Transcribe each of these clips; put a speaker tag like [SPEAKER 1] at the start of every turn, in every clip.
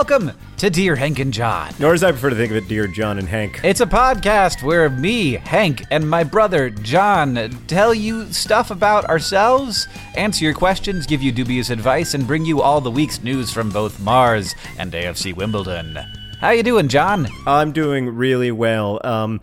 [SPEAKER 1] Welcome to Dear Hank and John.
[SPEAKER 2] Nor as I prefer to think of it, dear John and Hank.
[SPEAKER 1] It's a podcast where me, Hank, and my brother, John, tell you stuff about ourselves, answer your questions, give you dubious advice, and bring you all the week's news from both Mars and AFC Wimbledon. How you doing, John?
[SPEAKER 2] I'm doing really well. Um,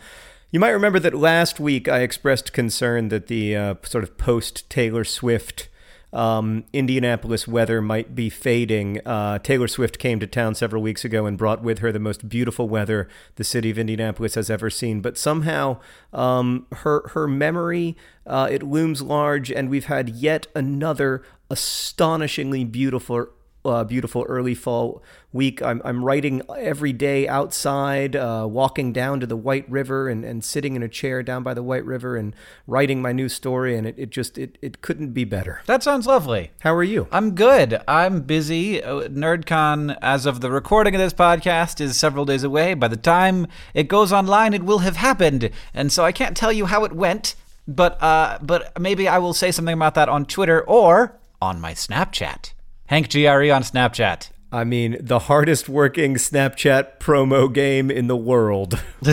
[SPEAKER 2] you might remember that last week I expressed concern that the uh, sort of post Taylor Swift um, Indianapolis weather might be fading. Uh, Taylor Swift came to town several weeks ago and brought with her the most beautiful weather the city of Indianapolis has ever seen. But somehow, um, her her memory uh, it looms large, and we've had yet another astonishingly beautiful uh, beautiful early fall week. I'm, I'm writing every day outside, uh, walking down to the White River and, and sitting in a chair down by the White River and writing my new story. And it, it just, it, it couldn't be better.
[SPEAKER 1] That sounds lovely.
[SPEAKER 2] How are you?
[SPEAKER 1] I'm good. I'm busy. Uh, NerdCon, as of the recording of this podcast, is several days away. By the time it goes online, it will have happened. And so I can't tell you how it went, but, uh, but maybe I will say something about that on Twitter or on my Snapchat. Hank GRE on Snapchat.
[SPEAKER 2] I mean, the hardest working Snapchat promo game in the world.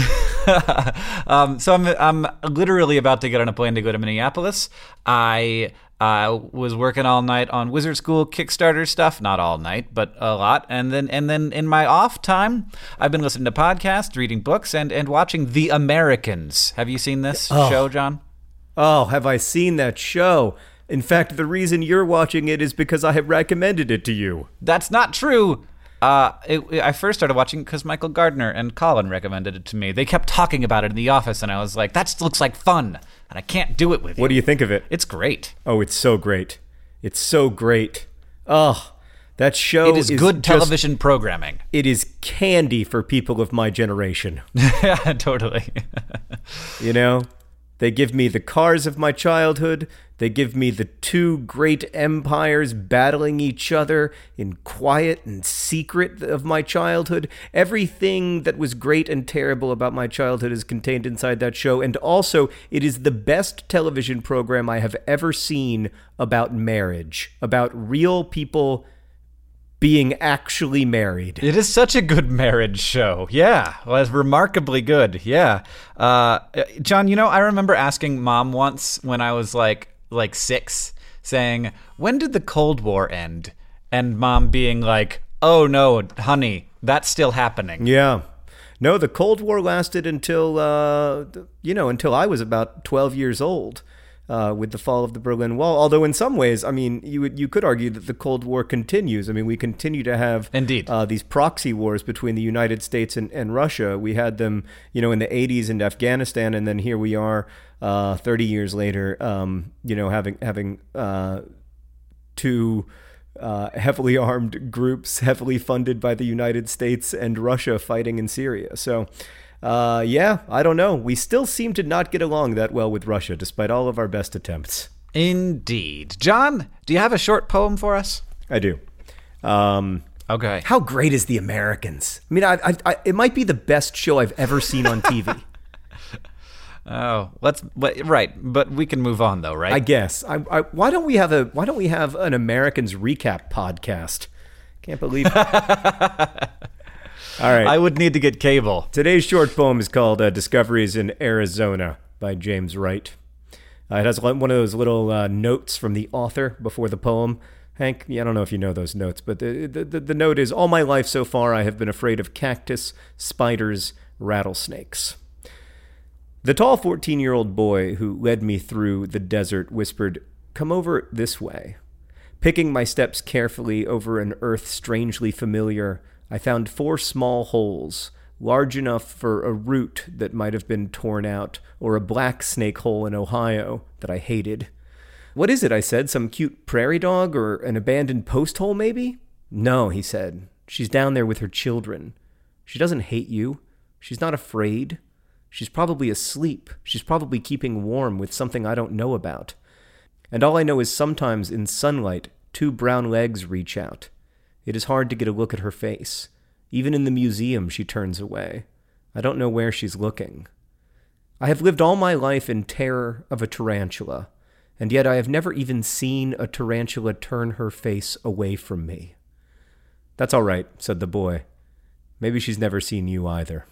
[SPEAKER 1] um, so I'm, I'm literally about to get on a plane to go to Minneapolis. I uh, was working all night on Wizard School Kickstarter stuff, not all night, but a lot. And then and then in my off time, I've been listening to podcasts, reading books, and and watching The Americans. Have you seen this
[SPEAKER 2] Oh.
[SPEAKER 1] show, John?
[SPEAKER 2] Oh, have I seen that show? In fact, the reason you're watching it is because I have recommended it to you.
[SPEAKER 1] That's not true. Uh, it, I first started watching because Michael Gardner and Colin recommended it to me. They kept talking about it in the office, and I was like, "That looks like fun," and I can't do it with you.
[SPEAKER 2] What do you think of it?
[SPEAKER 1] It's great.
[SPEAKER 2] Oh, it's so great. It's so great. Oh, that show
[SPEAKER 1] It is good
[SPEAKER 2] just-
[SPEAKER 1] television programming.
[SPEAKER 2] it is candy for people of my generation.
[SPEAKER 1] yeah, totally.
[SPEAKER 2] You know, they give me the cars of my childhood. They give me the two great empires battling each other in quiet and secret of my childhood. Everything that was great and terrible about my childhood is contained inside that show. And also, it is the best television program I have ever seen about marriage, about real people being actually married.
[SPEAKER 1] It is such a good marriage show. Yeah, well, it's remarkably good. Yeah, uh, John. You know, I remember asking mom once when I was like like six, saying, "When did the Cold War end?" And mom being like, "Oh no, honey, that's still happening."
[SPEAKER 2] Yeah. No, the Cold War lasted until, uh, you know, until I was about 12 years old uh, with the fall of the Berlin Wall. Although, in some ways, I mean, you, would, you could argue that the Cold War continues. I mean, we continue to have
[SPEAKER 1] Indeed.
[SPEAKER 2] Uh, these proxy wars between the United States and, and Russia. We had them, you know, in the 80s in Afghanistan, and then here we are uh, 30 years later, um, you know, having, having uh, two uh, heavily armed groups, heavily funded by the United States and Russia, fighting in Syria. So, uh, yeah, I don't know. We still seem to not get along that well with Russia, despite all of our best attempts.
[SPEAKER 1] Indeed, John. Do you have a short poem for us?
[SPEAKER 2] I do. Um,
[SPEAKER 1] Okay.
[SPEAKER 2] How great is The Americans? I mean, I, I, I, it might be the best show I've ever seen on TV.
[SPEAKER 1] Oh, let's. But, right, but we can move on though, right?
[SPEAKER 2] I guess. I, I, why don't we have a Why don't we have an Americans recap podcast? Can't believe. All right.
[SPEAKER 1] I would need to get cable.
[SPEAKER 2] Today's short poem is called uh, "Discoveries in Arizona" by James Wright. Uh, it has one of those little uh, notes from the author before the poem. Hank, yeah, I don't know if you know those notes, but the, the, the, the note is All my life so far, I have been afraid of cactus, spiders, rattlesnakes. The tall 14 year old boy who led me through the desert whispered, Come over this way. Picking my steps carefully over an earth strangely familiar, I found four small holes, large enough for a root that might have been torn out, or a black snake hole in Ohio that I hated. What is it? I said. Some cute prairie dog or an abandoned post hole, maybe? No, he said. She's down there with her children. She doesn't hate you. She's not afraid. She's probably asleep. She's probably keeping warm with something I don't know about. And all I know is sometimes in sunlight, two brown legs reach out. It is hard to get a look at her face. Even in the museum, she turns away. I don't know where she's looking. I have lived all my life in terror of a tarantula, and yet I have never even seen a tarantula turn her face away from me. That's all right, said the boy. Maybe she's never seen you either.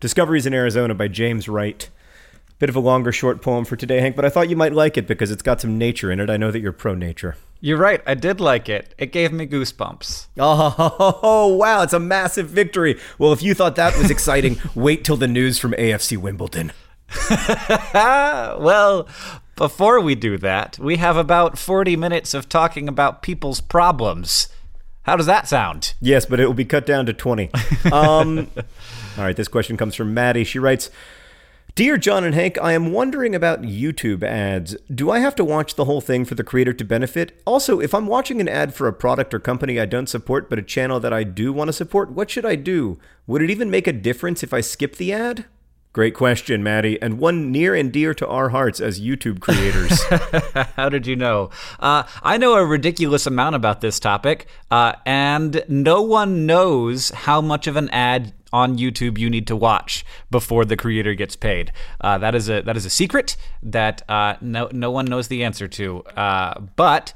[SPEAKER 2] Discoveries in Arizona by James Wright. Bit of a longer short poem for today, Hank, but I thought you might like it because it's got some nature in it. I know that you're pro nature.
[SPEAKER 1] You're right. I did like it. It gave me goosebumps.
[SPEAKER 2] Oh, wow. It's a massive victory. Well, if you thought that was exciting, wait till the news from AFC Wimbledon.
[SPEAKER 1] well, before we do that, we have about 40 minutes of talking about people's problems. How does that sound?
[SPEAKER 2] Yes, but it will be cut down to 20. Um, all right, this question comes from Maddie. She writes Dear John and Hank, I am wondering about YouTube ads. Do I have to watch the whole thing for the creator to benefit? Also, if I'm watching an ad for a product or company I don't support but a channel that I do want to support, what should I do? Would it even make a difference if I skip the ad? Great question, Maddie, and one near and dear to our hearts as YouTube creators.
[SPEAKER 1] How did you know? Uh, I know a ridiculous amount about this topic, uh, and no one knows how much of an ad on YouTube you need to watch before the creator gets paid. Uh, that is a that is a secret that uh, no no one knows the answer to. Uh, but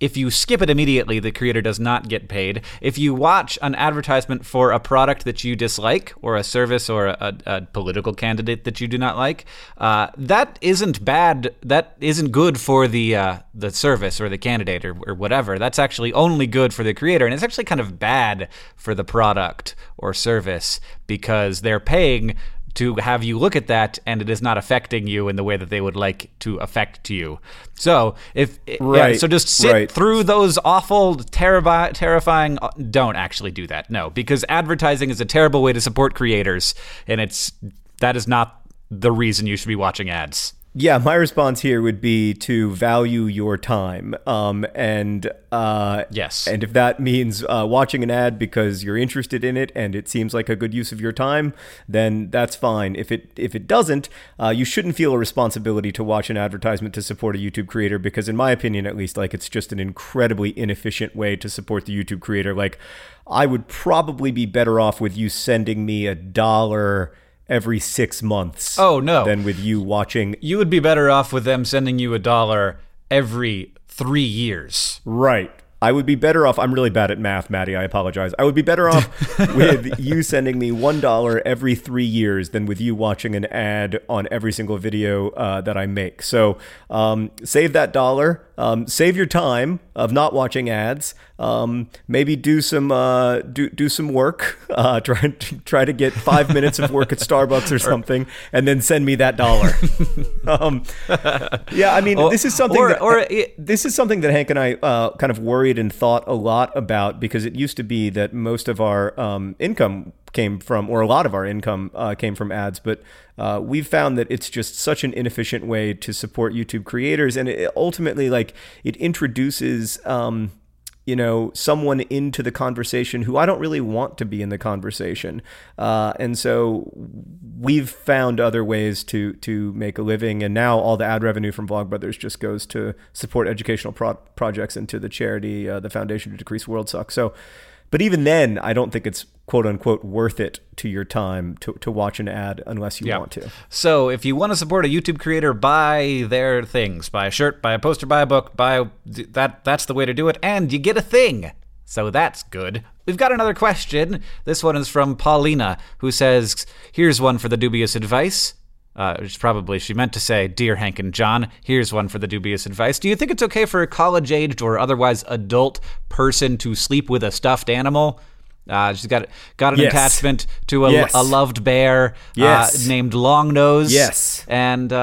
[SPEAKER 1] if you skip it immediately, the creator does not get paid. If you watch an advertisement for a product that you dislike, or a service, or a, a political candidate that you do not like, uh, that isn't bad. That isn't good for the uh, the service or the candidate or, or whatever. That's actually only good for the creator, and it's actually kind of bad for the product or service because they're paying to have you look at that and it is not affecting you in the way that they would like to affect you. So if
[SPEAKER 2] right,
[SPEAKER 1] yeah, so just sit
[SPEAKER 2] right.
[SPEAKER 1] through those awful, terribi- terrifying. uh, Don't actually do that. No, because advertising is a terrible way to support creators, and it's that is not the reason you should be watching ads.
[SPEAKER 2] Yeah, my response here would be to value your time, um, and uh,
[SPEAKER 1] Yes.
[SPEAKER 2] and if that means uh, watching an ad because you're interested in it and it seems like a good use of your time, then that's fine. If it if it doesn't, uh, you shouldn't feel a responsibility to watch an advertisement to support a YouTube creator because, in my opinion, at least, like it's just an incredibly inefficient way to support the YouTube creator. Like, I would probably be better off with you sending me a dollar every six months.
[SPEAKER 1] Oh, no.
[SPEAKER 2] than with you watching
[SPEAKER 1] You would be better off with them sending you a dollar every three years.
[SPEAKER 2] Right. I would be better off. I'm really bad at math, Maddie. I apologize. I would be better off with you sending me one dollar every three years than with you watching an ad on every single video uh, that I make. So um, save that dollar. Um, save your time of not watching ads. Um, maybe do some uh, do do some work. Uh, try to try to get five minutes of work at Starbucks or something, and then send me that dollar. um, yeah, I mean, this is something
[SPEAKER 1] or-
[SPEAKER 2] that
[SPEAKER 1] or it-
[SPEAKER 2] this is something that Hank and I uh, kind of worried and thought a lot about because it used to be that most of our um, income came from, or a lot of our income uh, came from ads, but uh, we've found that it's just such an inefficient way to support YouTube creators, and it ultimately, like, it introduces. Um, you know, someone into the conversation who I don't really want to be in the conversation. Uh, and so we've found other ways to to make a living, and now all the ad revenue from Vlogbrothers just goes to support educational pro- projects and to the charity, uh, the Foundation to Decrease World Suck. So, but even then, I don't think it's quote unquote worth it to your time to, to watch an ad unless you
[SPEAKER 1] Yeah.
[SPEAKER 2] want to.
[SPEAKER 1] So if you want to support a YouTube creator, buy their things. Buy a shirt, buy a poster, buy a book, buy that that's the way to do it and you get a thing. So that's good. We've got another question. This one is from Paulina who says, "Here's one for the dubious advice." Uh, which probably she meant to say, Dear Hank and John, here's one for the dubious advice. Do you think it's okay for a college aged or otherwise adult person to sleep with a stuffed animal? Uh, she's got got an
[SPEAKER 2] Yes.
[SPEAKER 1] attachment to a,
[SPEAKER 2] Yes.
[SPEAKER 1] a loved bear
[SPEAKER 2] Yes.
[SPEAKER 1] uh, named Longnose.
[SPEAKER 2] Yes.
[SPEAKER 1] And uh,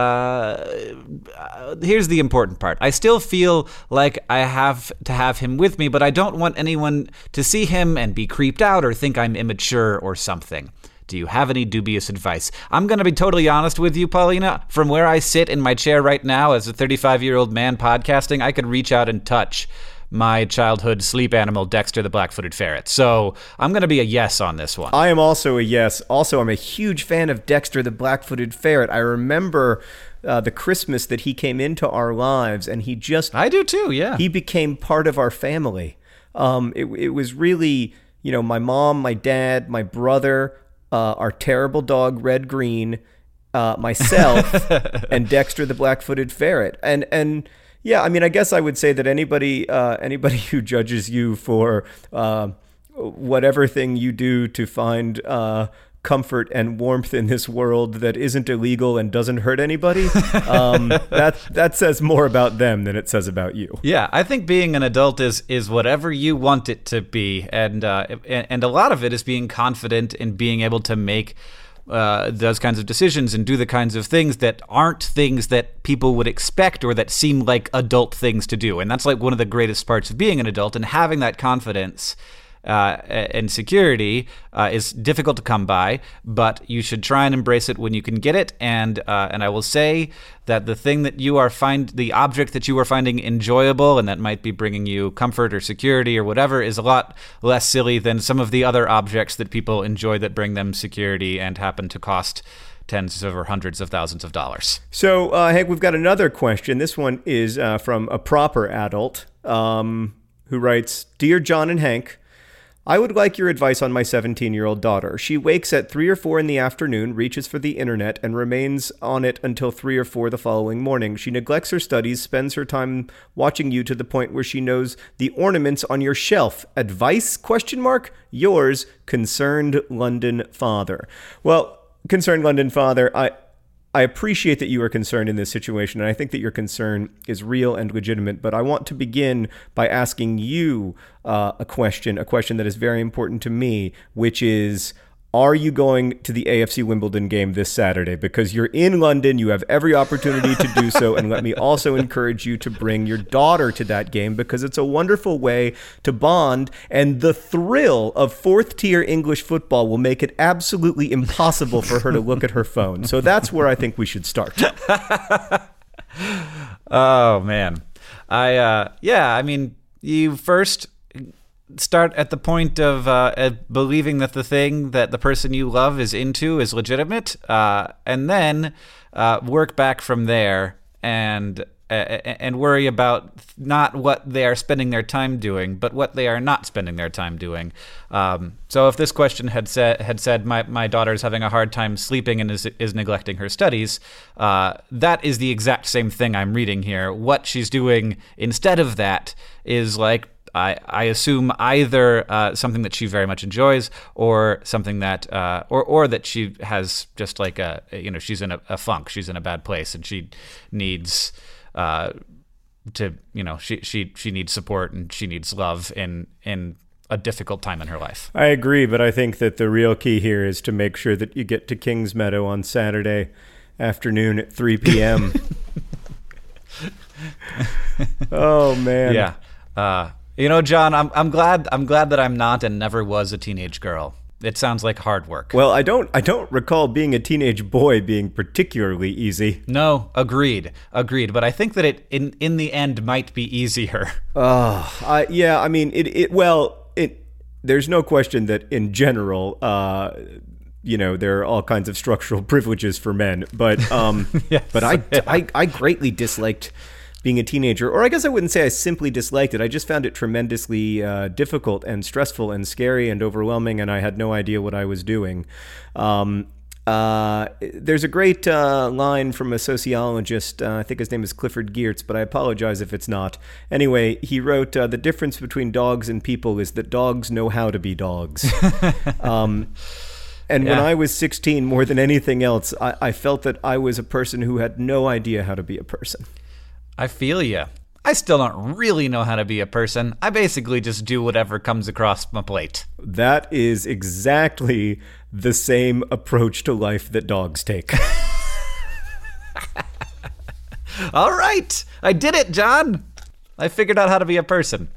[SPEAKER 1] uh, here's the important part. I still feel like I have to have him with me, but I don't want anyone to see him and be creeped out or think I'm immature or something. Do you have any dubious advice? I'm going to be totally honest with you, Paulina. From where I sit in my chair right now as a 35 year old man podcasting, I could reach out and touch my childhood sleep animal, Dexter the black footed ferret. So I'm going to be a yes on this one.
[SPEAKER 2] I am also a yes. Also, I'm a huge fan of Dexter the Black-footed Ferret. I remember uh, the Christmas that he came into our lives, and he just
[SPEAKER 1] I do too, yeah.
[SPEAKER 2] he became part of our family. Um, it, it was really, you know, my mom, my dad, my brother, uh, our terrible dog Red Green, uh, myself, and Dexter the black-footed ferret. And and yeah, I mean, I guess I would say that anybody uh, anybody who judges you for uh, whatever thing you do to find. Uh, comfort and warmth in this world that isn't illegal and doesn't hurt anybody um, that that says more about them than it says about you
[SPEAKER 1] Yeah, I think being an adult is is whatever you want it to be, and uh, and, and a lot of it is being confident in being able to make uh, those kinds of decisions and do the kinds of things that aren't things that people would expect or that seem like adult things to do, and that's like one of the greatest parts of being an adult and having that confidence. Uh, and security uh, is difficult to come by, but you should try and embrace it when you can get it. And uh, and I will say that the thing that you are find the object that you are finding enjoyable and that might be bringing you comfort or security or whatever is a lot less silly than some of the other objects that people enjoy that bring them security and happen to cost tens or hundreds of thousands of dollars.
[SPEAKER 2] So, uh, Hank, we've got another question. This one is uh, from a proper adult um, who writes Dear John and Hank, I would like your advice on my 17 year old daughter. She wakes at 3 or 4 in the afternoon, reaches for the internet, and remains on it until 3 or 4 the following morning. She neglects her studies, spends her time watching you to the point where she knows the ornaments on your shelf. Advice? Question mark. Yours, concerned London father. Well, concerned London father, I I appreciate that you are concerned in this situation, and I think that your concern is real and legitimate. But I want to begin by asking you uh, a question, a question that is very important to me, which is. Are you going to the AFC Wimbledon game this Saturday? Because you're in London, you have every opportunity to do so. And let me also encourage you to bring your daughter to that game because it's a wonderful way to bond. And the thrill of fourth tier English football will make it absolutely impossible for her to look at her phone. So that's where I think we should start.
[SPEAKER 1] Oh man, I uh, yeah. I mean, you first start at the point of uh, believing that the thing that the person you love is into is legitimate, uh, and then uh, work back from there and. And worry about not what they are spending their time doing, but what they are not spending their time doing. Um, so, if this question had said had said my, my daughter is having a hard time sleeping and is is neglecting her studies, uh, that is the exact same thing I'm reading here. What she's doing instead of that is like I, I assume either uh, something that she very much enjoys or something that uh, or or that she has just like a you know she's in a, a funk she's in a bad place and she needs uh, to you know she she she needs support and she needs love in in a difficult time in her life.
[SPEAKER 2] I agree, but I think that the real key here is to make sure that you get to Kingsmeadow on Saturday afternoon at 3 p.m. oh man.
[SPEAKER 1] Yeah. Uh, you know, John, I'm I'm glad I'm glad that I'm not and never was a teenage girl. It sounds like hard work.
[SPEAKER 2] Well, I don't I don't recall being a teenage boy being particularly easy.
[SPEAKER 1] no, agreed, agreed. But I think that it in in the end might be easier.
[SPEAKER 2] Uh, I yeah, I mean it it well, it there's no question that in general uh you know there are all kinds of structural privileges for men. But um,
[SPEAKER 1] Yes.
[SPEAKER 2] but I, I I greatly disliked being a teenager, or I guess I wouldn't say I simply disliked it. I just found it tremendously uh, difficult and stressful and scary and overwhelming, and I had no idea what I was doing. Um, uh, there's a great uh, line from a sociologist. Uh, I think his name is Clifford Geertz, but I apologize if it's not. Anyway, he wrote uh, the difference between dogs and people is that dogs know how to be dogs. um, and when I was 16, more than anything else, I, I felt that I was a person who had no idea how to be a person.
[SPEAKER 1] I feel you. I still don't really know how to be a person. I basically just do whatever comes across my plate.
[SPEAKER 2] That is exactly the same approach to life that dogs take.
[SPEAKER 1] All right, I did it, John. I figured out how to be a person.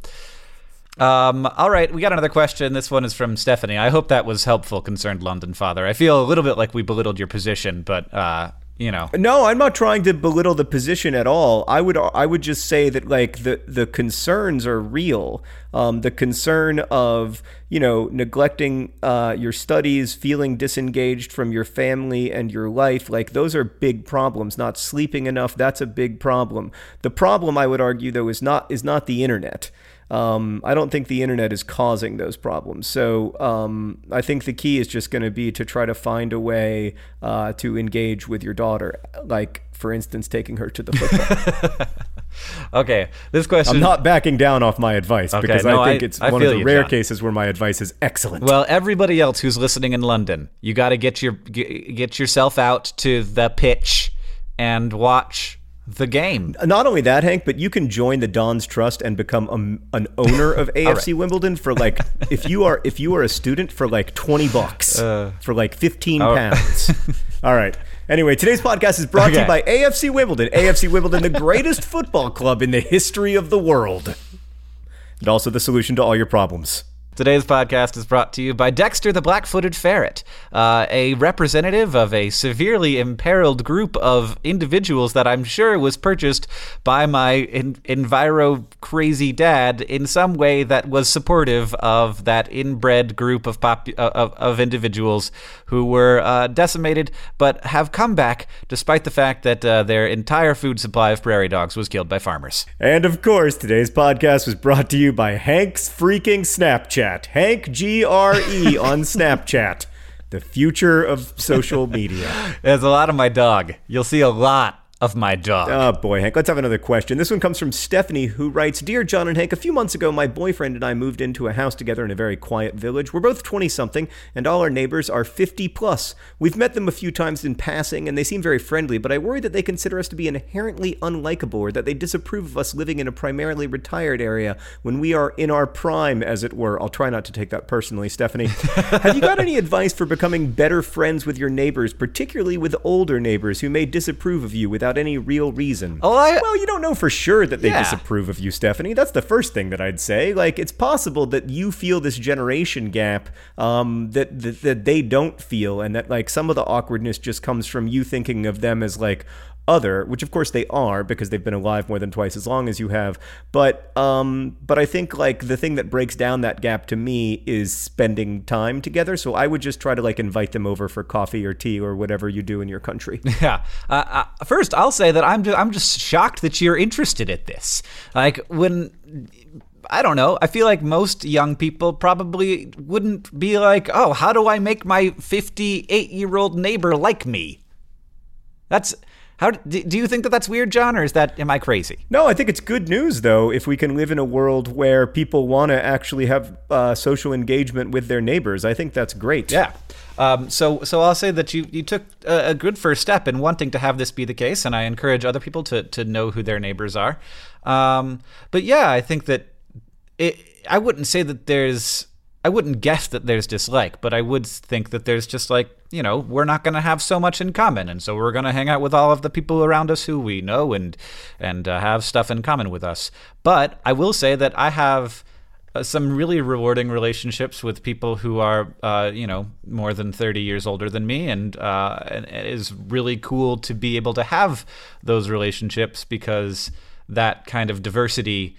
[SPEAKER 1] Um, all right, we got another question. This one is from Stephanie. I hope that was helpful, concerned London father. I feel a little bit like we belittled your position, but uh, you know,
[SPEAKER 2] No, I'm not trying to belittle the position at all. I would I would just say that like the the concerns are real. Um, the concern of you know neglecting uh, your studies, feeling disengaged from your family and your life, like those are big problems. Not sleeping enough, that's a big problem. The problem I would argue though is not is not the internet. Um, I don't think the internet is causing those problems. So um, I think the key is just going to be to try to find a way uh, to engage with your daughter, like for instance, taking her to the football.
[SPEAKER 1] okay. This question.
[SPEAKER 2] I'm not backing down off my advice because
[SPEAKER 1] no,
[SPEAKER 2] I think
[SPEAKER 1] I-
[SPEAKER 2] it's
[SPEAKER 1] I
[SPEAKER 2] one of the
[SPEAKER 1] you,
[SPEAKER 2] rare
[SPEAKER 1] John.
[SPEAKER 2] cases where my advice is excellent.
[SPEAKER 1] Well, everybody else who's listening in London, you got to get your get yourself out to the pitch and watch the game.
[SPEAKER 2] Not only that, Hank, but you can join the Don's Trust and become a, an owner of AFC Wimbledon for like if you are if you are a student for like twenty bucks
[SPEAKER 1] Uh,
[SPEAKER 2] for like fifteen
[SPEAKER 1] oh.
[SPEAKER 2] pounds. All right. Anyway, today's podcast is brought to you by AFC Wimbledon. AFC Wimbledon, the greatest football club in the history of the world, and also the solution to all your problems.
[SPEAKER 1] Today's podcast is brought to you by Dexter the Black Footed Ferret, uh, a representative of a severely imperiled group of individuals that I'm sure was purchased by my in- enviro crazy dad in some way that was supportive of that inbred group of, pop- uh, of, of individuals who were uh, decimated but have come back despite the fact that uh, their entire food supply of prairie dogs was killed by farmers.
[SPEAKER 2] And of course, today's podcast was brought to you by Hank's freaking Snapchat. Hank G R E on Snapchat. The future of social media.
[SPEAKER 1] There's a lot of my dog. You'll see a lot of my dog.
[SPEAKER 2] Oh boy, Hank. Let's have another question. This one comes from Stephanie, who writes Dear John and Hank, a few months ago, my boyfriend and I moved into a house together in a very quiet village. We're both 20 something, and all our neighbors are 50 plus. We've met them a few times in passing, and they seem very friendly, but I worry that they consider us to be inherently unlikable or that they disapprove of us living in a primarily retired area when we are in our prime, as it were. I'll try not to take that personally, Stephanie. have you got any advice for becoming better friends with your neighbors, particularly with older neighbors who may disapprove of you without any real reason?
[SPEAKER 1] Oh, I-
[SPEAKER 2] well, you don't know for sure that they
[SPEAKER 1] Yeah.
[SPEAKER 2] disapprove of you, Stephanie. That's the first thing that I'd say. Like, it's possible that you feel this generation gap um, that, that that they don't feel, and that like some of the awkwardness just comes from you thinking of them as like other, which of course they are because they've been alive more than twice as long as you have. But um, but I think like the thing that breaks down that gap to me is spending time together. So I would just try to like invite them over for coffee or tea or whatever you do in your country.
[SPEAKER 1] Yeah. Uh, uh, first, I'll say that I'm ju- I'm just shocked that you're interested at this. Like when I don't know. I feel like most young people probably wouldn't be like, "Oh, how do I make my 58-year-old neighbor like me?" That's how do do you think that that's weird, John, or is that am I crazy?
[SPEAKER 2] No, I think it's good news, though, if we can live in a world where people want to actually have uh, social engagement with their neighbors. I think that's great.
[SPEAKER 1] Yeah. Um, so, so I'll say that you, you took a, a good first step in wanting to have this be the case, and I encourage other people to, to know who their neighbors are. Um, but yeah, I think that it, I wouldn't say that there's, I wouldn't guess that there's dislike, but I would think that there's just like, you know, we're not going to have so much in common, and so we're going to hang out with all of the people around us who we know and and uh, have stuff in common with us. But I will say that I have uh, some really rewarding relationships with people who are, uh, you know, more than 30 years older than me. And, uh, and it is really cool to be able to have those relationships because that kind of diversity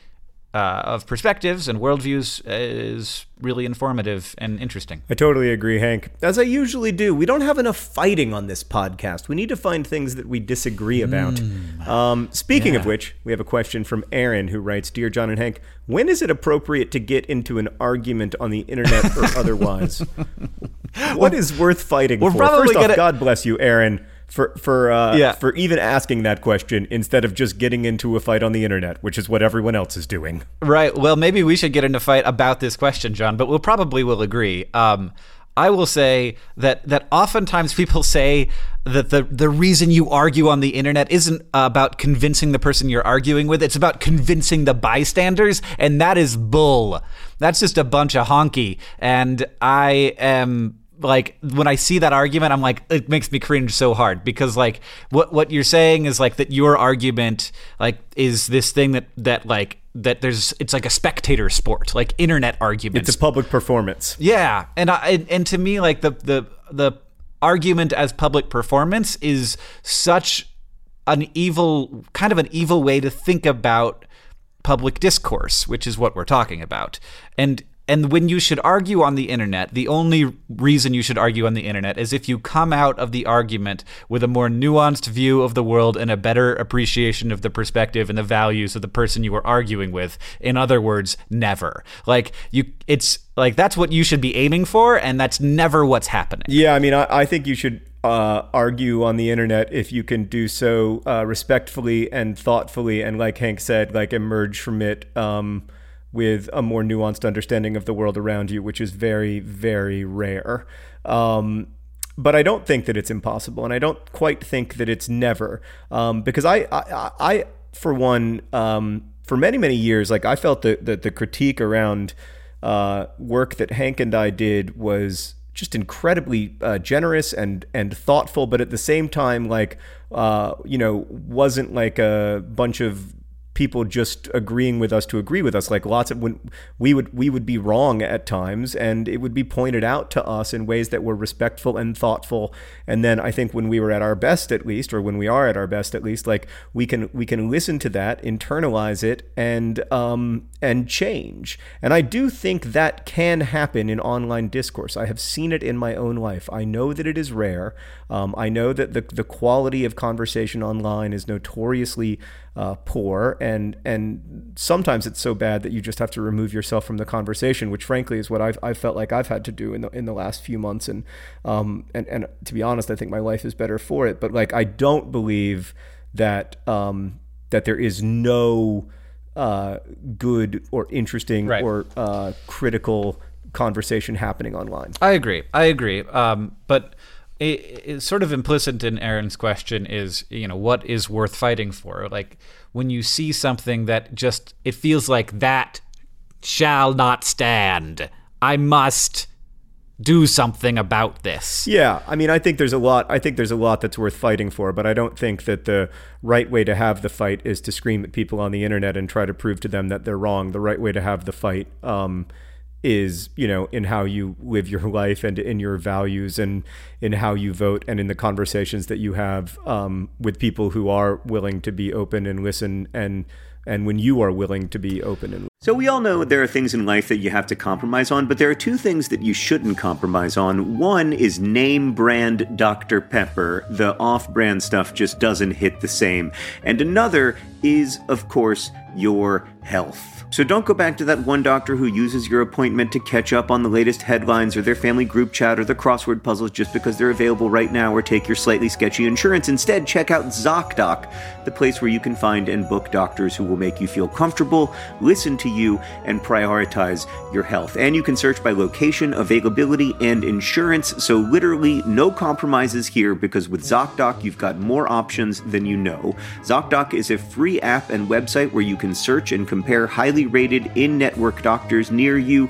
[SPEAKER 1] uh, of perspectives and worldviews is really informative and interesting.
[SPEAKER 2] I totally agree, Hank. As I usually do, we don't have enough fighting on this podcast. We need to find things that we disagree about. Mm. Um, speaking yeah. of which, we have a question from Aaron who writes Dear John and Hank, when is it appropriate to get into an argument on the internet or otherwise? what is worth fighting for? First off, God bless you, Aaron for for uh, yeah. for even asking that question instead of just getting into a fight on the internet, which is what everyone else is doing.
[SPEAKER 1] Right. Well, maybe we should get into a fight about this question, John. But we'll probably will agree. Um, I will say that that oftentimes people say that the the reason you argue on the internet isn't about convincing the person you're arguing with; it's about convincing the bystanders, and that is bull. That's just a bunch of honky. And I am like when I see that argument, I'm like, it makes me cringe so hard because like what what you're saying is like that your argument like is this thing that that like that there's it's like a spectator sport, like internet arguments.
[SPEAKER 2] It's a public performance.
[SPEAKER 1] Yeah, and I and to me like the the the argument as public performance is such an evil kind of an evil way to think about public discourse, which is what we're talking about. And and when you should argue on the internet, the only reason you should argue on the internet is if you come out of the argument with a more nuanced view of the world and a better appreciation of the perspective and the values of the person you are arguing with. In other words, never. Like you it's like that's what you should be aiming for and that's never what's happening.
[SPEAKER 2] Yeah, I mean I, I think you should uh, argue on the internet if you can do so uh, respectfully and thoughtfully and like Hank said, like emerge from it um, with a more nuanced understanding of the world around you, which is very, very rare. Um, but I don't think that it's impossible, and I don't quite think that it's never, um, because I, I, I, for one, um, for many, many years, like I felt that the, the critique around uh, work that Hank and I did was just incredibly uh, generous and and thoughtful, but at the same time, like uh, you know, wasn't like a bunch of people just agreeing with us to agree with us. Like lots of when we would we would be wrong at times and it would be pointed out to us in ways that were respectful and thoughtful. And then i think when we were at our best at least or when we are at our best at least like we can we can listen to that internalize it and um and change. And i do think that can happen in online discourse. I have seen it in my own life. I know that it is rare. Um, i know that the, the quality of conversation online is notoriously uh, poor, and and sometimes it's so bad that you just have to remove yourself from the conversation, which frankly is what I've, I've felt like I've had to do in the in the last few months, and um and and to be honest, I think my life is better for it. But like I don't believe that um that there is no uh, good or interesting right. or uh, critical conversation happening online.
[SPEAKER 1] I agree. I agree. Um, but it, it, sort of implicit in Aaron's question is, you know, what is worth fighting for? Like when you see something that just it feels like that shall not stand. I must do something about this.
[SPEAKER 2] Yeah, I mean, I think there's a lot. I think there's a lot that's worth fighting for, but I don't think that the right way to have the fight is to scream at people on the internet and try to prove to them that they're wrong. The right way to have the fight um, is you know in how you live your life and in your values and in how you vote and in the conversations that you have um, with people who are willing to be open and listen and and when you are willing to be open and
[SPEAKER 3] so we all know there are things in life that you have to compromise on but there are two things that you shouldn't compromise on. One is name brand dr pepper. The off brand stuff just doesn't hit the same. And another is of course your health. So don't go back to that one doctor who uses your appointment to catch up on the latest headlines or their family group chat or the crossword puzzles just because they're available right now or take your slightly sketchy insurance. Instead, check out ZocDoc, the place where you can find and book doctors who will make you feel comfortable, listen to you, and prioritize your health. And you can search by location, availability, and insurance. So literally no compromises here because with ZocDoc, you've got more options than you know. ZocDoc is a free app and website where you can search and compare highly rated in network doctors near you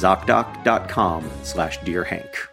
[SPEAKER 3] ZocDoc.com slash Dear Hank.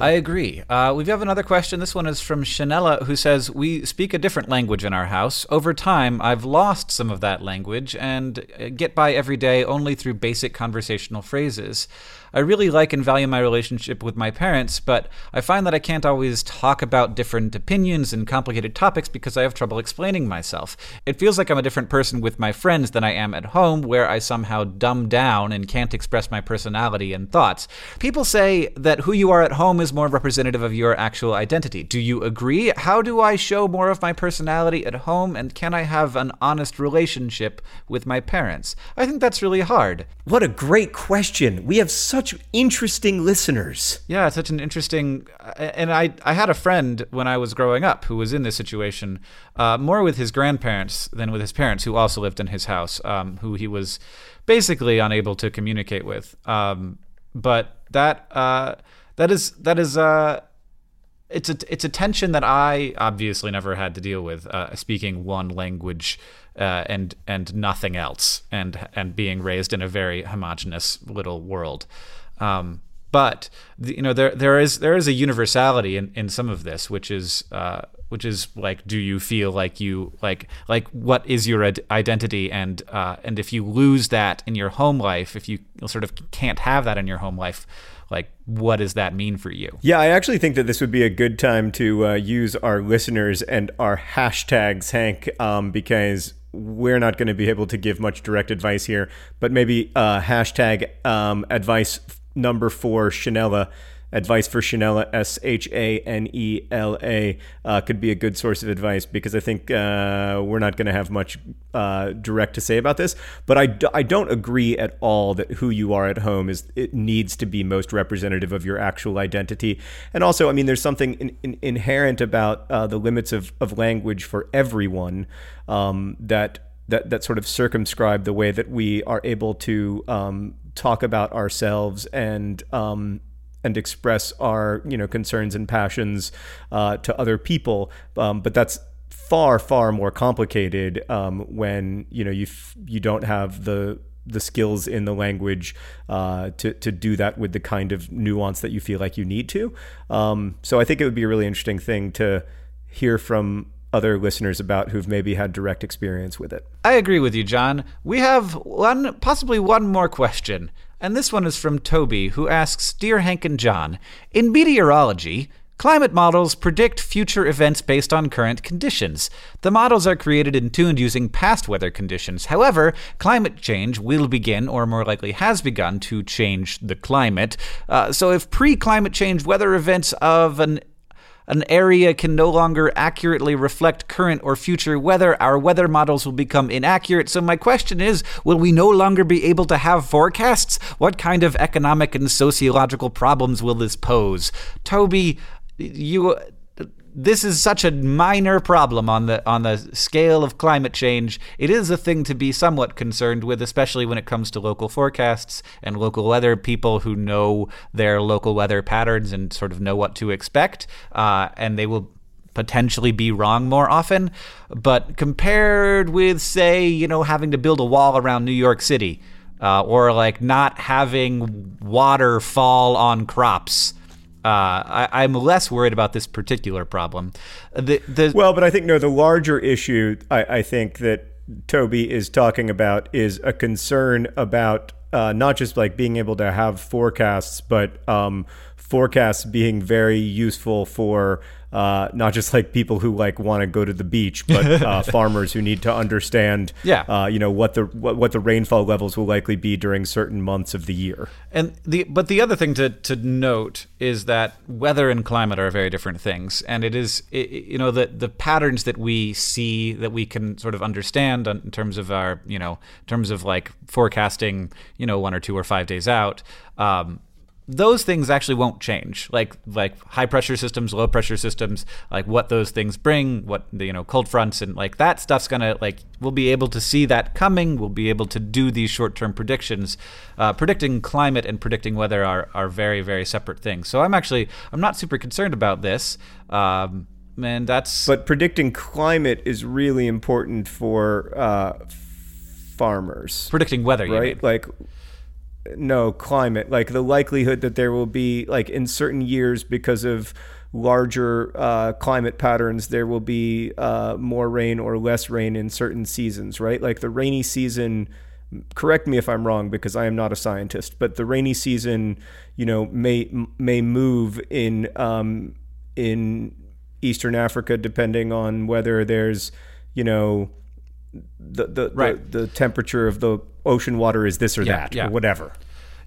[SPEAKER 1] I agree. Uh, we have another question. This one is from Chanella, who says, We speak a different language in our house. Over time, I've lost some of that language and uh, get by every day only through basic conversational phrases. I really like and value my relationship with my parents, but I find that I can't always talk about different opinions and complicated topics because I have trouble explaining myself. It feels like I'm a different person with my friends than I am at home, where I somehow dumb down and can't express my personality and thoughts. People say that who you are at home is more representative of your actual identity. Do you agree? How do I show more of my personality at home, and can I have an honest relationship with my parents? I think that's really hard.
[SPEAKER 2] What a great question. We have such interesting listeners.
[SPEAKER 1] Yeah, such an interesting. And I, I had a friend when I was growing up who was in this situation, uh, more with his grandparents than with his parents, who also lived in his house, um, who he was basically unable to communicate with. Um, but that uh, that is that is uh, it's a it's a tension that I obviously never had to deal with, uh, speaking one language uh, and and nothing else, and and being raised in a very homogenous little world. Um, but you know there there is there is a universality in, in some of this, which is uh, which is like, do you feel like you like like what is your ad- identity, and uh, and if you lose that in your home life, if you sort of can't have that in your home life, like what does that mean for you?
[SPEAKER 2] Yeah i actually think that this would be a good time to uh, use our listeners and our hashtags hank um, because we're not going to be able to give much direct advice here but maybe uh, hashtag um, advice number four shanela advice for Shanela, S H A N E L A, uh, could be a good source of advice because I think uh, we're not going to have much uh, direct to say about this. But I d- I don't agree at all that who you are at home is it needs to be most representative of your actual identity. And also, I mean, there's something in, in, inherent about uh, the limits of, of language for everyone um, that. That, that sort of circumscribe the way that we are able to um, talk about ourselves and um, and express our you know concerns and passions uh, to other people. Um, but that's far far more complicated um, when you know you f- you don't have the the skills in the language uh, to to do that with the kind of nuance that you feel like you need to. Um, so I think it would be a really interesting thing to hear from other listeners about who've maybe had direct experience with it.
[SPEAKER 1] I agree with you, John. We have one, possibly one more question. And this one is from Toby, who asks Dear Hank and John, in meteorology, Climate models predict future events based on current conditions. The models are created and tuned using past weather conditions. However, climate change will begin, or more likely has begun, to change the climate. Uh, so, if pre climate change weather events of an an area can no longer accurately reflect current or future weather, our weather models will become inaccurate. So, my question is will we no longer be able to have forecasts? What kind of economic and sociological problems will this pose? Toby, you this is such a minor problem on the on the scale of climate change. It is a thing to be somewhat concerned with, especially when it comes to local forecasts and local weather people who know their local weather patterns and sort of know what to expect, uh, and they will potentially be wrong more often. But compared with, say, you know, having to build a wall around New York City, uh, or like not having water fall on crops uh, I, am less worried about this particular problem. The, the,
[SPEAKER 2] well, but I think no. The larger issue I, I think that Toby is talking about is a concern about uh, not just like being able to have forecasts, but um, forecasts being very useful for uh, not just like people who like want to go to the beach, but uh, farmers who need to understand,
[SPEAKER 1] Yeah.
[SPEAKER 2] uh, you know, what the what, what the rainfall levels will likely be during certain months of the year.
[SPEAKER 1] And the but the other thing to, to note is that weather and climate are very different things, and it is i i- you know the the patterns that we see that we can sort of understand in terms of our you know in terms of like forecasting you know one or two or five days out. Um, those things actually won't change. Like like high pressure systems low pressure systems like what those things bring what the you know cold fronts and like that stuff's gonna like we'll be able to see that coming. We'll be able to do these short-term predictions. Uh, predicting climate and predicting weather are, are very very separate things. So i'm actually i'm not super concerned about this um, and that's
[SPEAKER 2] But predicting climate is really important for uh, farmers.
[SPEAKER 1] predicting weather
[SPEAKER 2] right? Like, no climate. Like the likelihood that there will be like in certain years because of larger uh, climate patterns, there will be uh, more rain or less rain in certain seasons, right? Like the rainy season. Correct me if I'm wrong because I am not a scientist, but the rainy season, you know, may may move in um, in Eastern Africa depending on whether there's, you know, the the,
[SPEAKER 1] Right.
[SPEAKER 2] the the temperature of the ocean water is this or
[SPEAKER 1] Yeah,
[SPEAKER 2] that
[SPEAKER 1] yeah.
[SPEAKER 2] or whatever.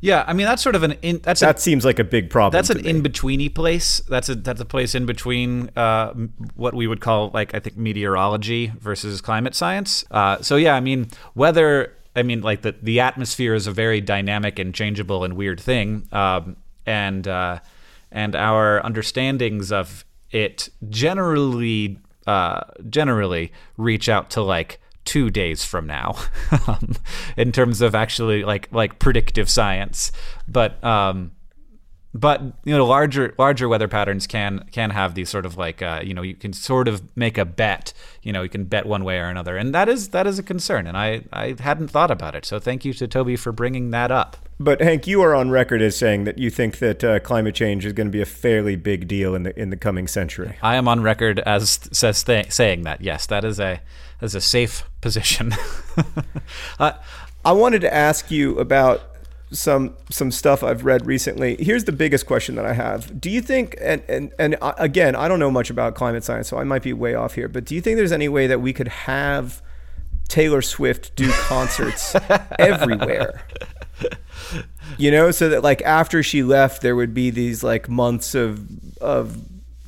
[SPEAKER 1] yeah i mean that's sort of an in, that's a,
[SPEAKER 2] That seems like a big problem.
[SPEAKER 1] that's an in betweeny place. That's a that's a place in between uh, what we would call like I think meteorology versus climate science. Uh, so yeah, I mean weather. I mean like the the atmosphere is a very dynamic and changeable and weird thing, um, and uh, and our understandings of it generally uh, generally reach out to like two days from now um, in terms of actually like like predictive science. But um but you know larger larger weather patterns can can have these sort of like uh, you know you can sort of make a bet you know you can bet one way or another. And that is that is a concern and i i hadn't thought about it. So thank you to toby for bringing that up.
[SPEAKER 2] But Hank, you are on record as saying that you think that uh, climate change is going to be a fairly big deal in the in the coming century.
[SPEAKER 1] i am on record as says th- saying that yes. That is a is a safe position uh,
[SPEAKER 2] I wanted to ask you about some some stuff I've read recently. Here's the biggest question that I have. Do you think and and and uh, again, I don't know much about climate science, so I might be way off here, but do you think there's any way that we could have Taylor Swift do concerts everywhere? You know, so that like after she left there would be these like months of of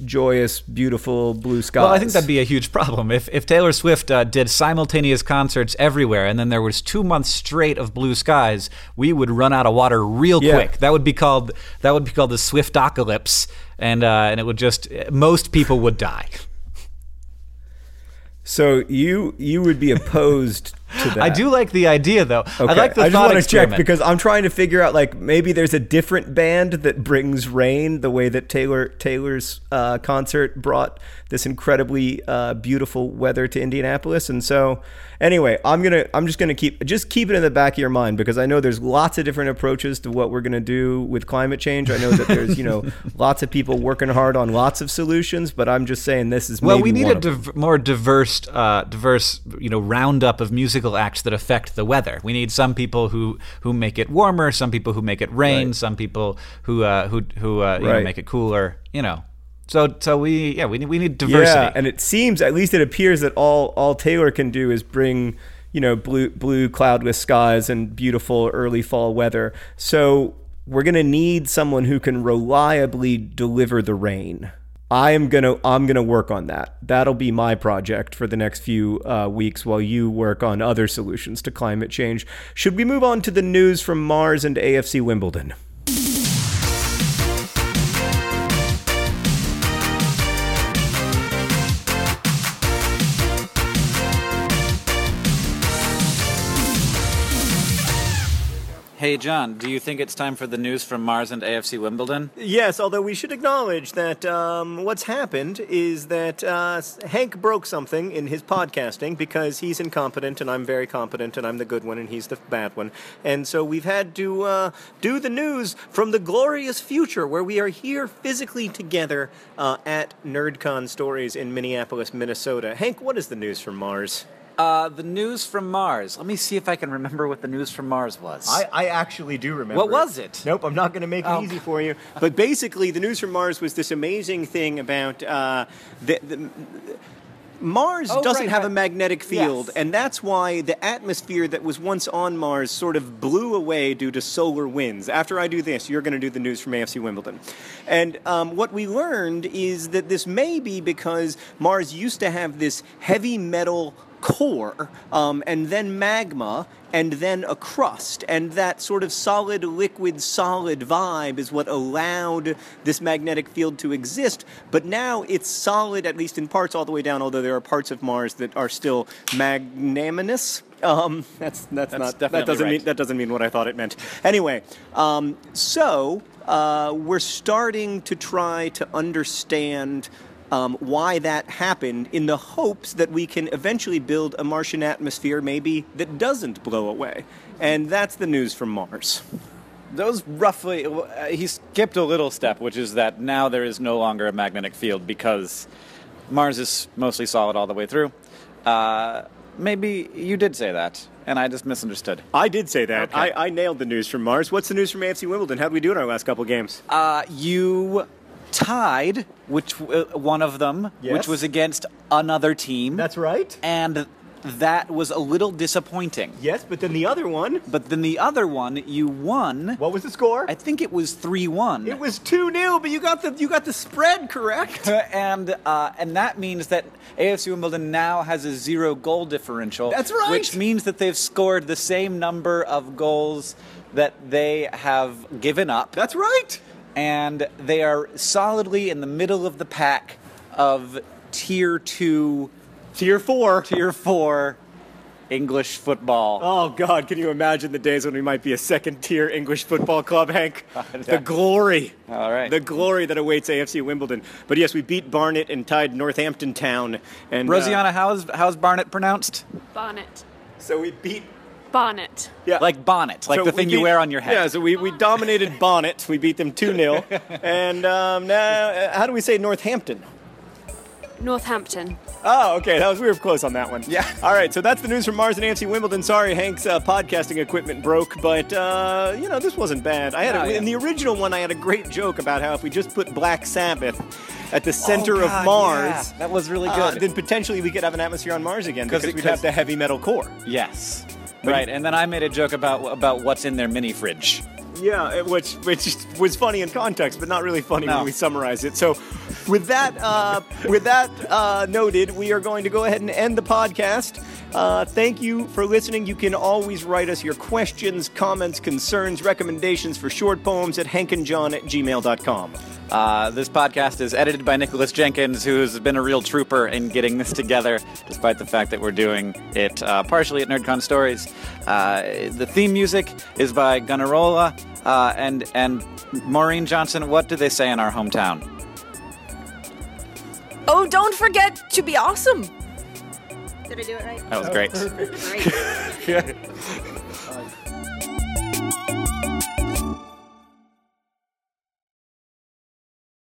[SPEAKER 2] joyous, beautiful blue skies.
[SPEAKER 1] Well, I think that'd be a huge problem if if Taylor Swift uh, did simultaneous concerts everywhere, and then there was two months straight of blue skies. We would run out of water real
[SPEAKER 2] Yeah.
[SPEAKER 1] quick. That would be called that would be called the Swift apocalypse, and uh, and it would just most people would die.
[SPEAKER 2] So you you would be opposed to that.
[SPEAKER 1] I do like the idea, though.
[SPEAKER 2] Okay.
[SPEAKER 1] I like the
[SPEAKER 2] I just
[SPEAKER 1] thought
[SPEAKER 2] want to check because I'm trying to figure out like maybe there's a different band that brings rain the way that Taylor Taylor's uh, concert brought this incredibly uh, beautiful weather to Indianapolis. And so anyway, I'm gonna I'm just gonna keep just keep it in the back of your mind because I know there's lots of different approaches to what we're gonna do with climate change. I know that there's you know lots of people working hard on lots of solutions, but I'm just saying this is
[SPEAKER 1] Well, we need a div- more diverse, uh, diverse, you know, roundup of musical acts that affect the weather. We need some people who who make it warmer, some people who make it rain,
[SPEAKER 2] Right.
[SPEAKER 1] some people who uh, who who uh, you know, make it cooler. You know, so so we yeah we need we need diversity.
[SPEAKER 2] Yeah, and it seems, at least it appears that all all Taylor can do is bring, you know, blue blue cloudless skies and beautiful early fall weather. So we're gonna need someone who can reliably deliver the rain. I am gonna I'm gonna work on that. That'll be my project for the next few uh, weeks while you work on other solutions to climate change. Should we move on to the news from Mars and AFC Wimbledon?
[SPEAKER 1] Hey John, do you think it's time for the news from Mars and AFC Wimbledon?
[SPEAKER 2] Yes, although we should acknowledge that um, what's happened is that uh, Hank broke something in his podcasting because he's incompetent and I'm very competent and I'm the good one and he's the bad one. And so we've had to uh, do the news from the glorious future where we are here physically together uh, at NerdCon Stories in Minneapolis, Minnesota. Hank, what is the news from Mars?
[SPEAKER 1] Uh, the news from Mars. Let me see if I can remember what the news from Mars was.
[SPEAKER 2] I, I actually do remember.
[SPEAKER 1] What was it?
[SPEAKER 2] Nope, I'm not going to make it
[SPEAKER 1] Oh.
[SPEAKER 2] easy for you. But basically, the news from Mars was this amazing thing about uh, the, the, Mars
[SPEAKER 1] Oh,
[SPEAKER 2] doesn't
[SPEAKER 1] right,
[SPEAKER 2] have a magnetic field,
[SPEAKER 1] Yes.
[SPEAKER 2] and that's why the atmosphere that was once on Mars sort of blew away due to solar winds. After I do this, you're going to do the news from AFC Wimbledon. And um, what we learned is that this may be because Mars used to have this heavy metal core, um, and then magma, and then a crust. And that sort of solid, liquid, solid vibe is what allowed this magnetic field to exist. But now it's solid, at least in parts, all the way down, although there are parts of Mars that are still magnanimous. Um, that's that's, not that doesn't
[SPEAKER 1] right.
[SPEAKER 2] mean that doesn't mean what I thought it meant. Anyway, um, so uh, we're starting to try to understand um, why that happened in the hopes that we can eventually build a Martian atmosphere, maybe that doesn't blow away. And that's the news from Mars.
[SPEAKER 1] Those roughly, uh, he skipped a little step, which is that now there is no longer a magnetic field because Mars is mostly solid all the way through. Uh, maybe you did say that, and I just misunderstood.
[SPEAKER 2] I did say that.
[SPEAKER 1] Okay.
[SPEAKER 2] I, I nailed the news from Mars. What's the news from AFC Wimbledon? How did we do in our last couple games?
[SPEAKER 1] Uh, you tied, which uh, one of them,
[SPEAKER 2] Yes.
[SPEAKER 1] which was against another team, That's
[SPEAKER 2] right.
[SPEAKER 1] and that was a little disappointing.
[SPEAKER 2] Yes, but then the other one.
[SPEAKER 1] But then the other one, you won.
[SPEAKER 2] What was the score?
[SPEAKER 1] I think it was three one.
[SPEAKER 2] It was two 0 but you got the you got the spread correct.
[SPEAKER 1] and uh, and that means that AFC Wimbledon now has a zero goal differential.
[SPEAKER 2] That's right.
[SPEAKER 1] Which means that they've scored the same number of goals that they have given up,
[SPEAKER 2] That's right.
[SPEAKER 1] And they are solidly in the middle of the pack of tier two,
[SPEAKER 2] Tier four.
[SPEAKER 1] tier four English football.
[SPEAKER 2] Oh God, can you imagine the days when we might be a second tier English football club, Hank? The glory.
[SPEAKER 1] All right.
[SPEAKER 2] The glory that awaits AFC Wimbledon. But yes, we beat Barnet and tied Northampton Town. And uh,
[SPEAKER 1] Rosianna, how's how's Barnet pronounced?
[SPEAKER 4] Bonnet.
[SPEAKER 2] so we beat.
[SPEAKER 4] Bonnet.
[SPEAKER 2] Yeah.
[SPEAKER 1] Like bonnet, like
[SPEAKER 2] So
[SPEAKER 1] the
[SPEAKER 2] we
[SPEAKER 1] thing you wear on your head.
[SPEAKER 2] Yeah, so we, we dominated Bonnet. We beat them 2 0. and um, now, uh, how do we say Northampton?
[SPEAKER 4] Northampton.
[SPEAKER 2] Oh, okay. That was we were close on that one.
[SPEAKER 1] Yeah.
[SPEAKER 2] All right. So that's the news from Mars and AFC Wimbledon. Sorry, Hank's uh, podcasting equipment broke, but uh, you know this wasn't bad. I had
[SPEAKER 1] Oh,
[SPEAKER 2] a,
[SPEAKER 1] yeah.
[SPEAKER 2] in the original one. I had a great joke about how if we just put Black Sabbath at the center
[SPEAKER 1] Oh, God,
[SPEAKER 2] of Mars,
[SPEAKER 1] yeah. That was really
[SPEAKER 2] uh,
[SPEAKER 1] good.
[SPEAKER 2] then potentially we could have an atmosphere on Mars again
[SPEAKER 1] 'Cause
[SPEAKER 2] because
[SPEAKER 1] it-
[SPEAKER 2] we'd have the heavy metal core.
[SPEAKER 1] Yes. Right, and then I made a joke about about what's in their mini fridge.
[SPEAKER 2] Yeah, which which was funny in context, but not really funny
[SPEAKER 1] No.
[SPEAKER 2] when we summarize it. So, with that uh, with that uh, noted, we are going to go ahead and end the podcast. Uh, thank you for listening. You can always write us your questions, comments, concerns, recommendations for short poems at hankandjohn at gmail.com.
[SPEAKER 1] Uh, this podcast is edited by Nicholas Jenkins, who's been a real trooper in getting this together, despite the fact that we're doing it uh, partially at NerdCon Stories. Uh, the theme music is by Gunnarolla, uh, and and Maureen Johnson. What do they say in our hometown?
[SPEAKER 5] Oh, don't forget to be awesome. Did I do it right?
[SPEAKER 1] That was great.
[SPEAKER 5] Great.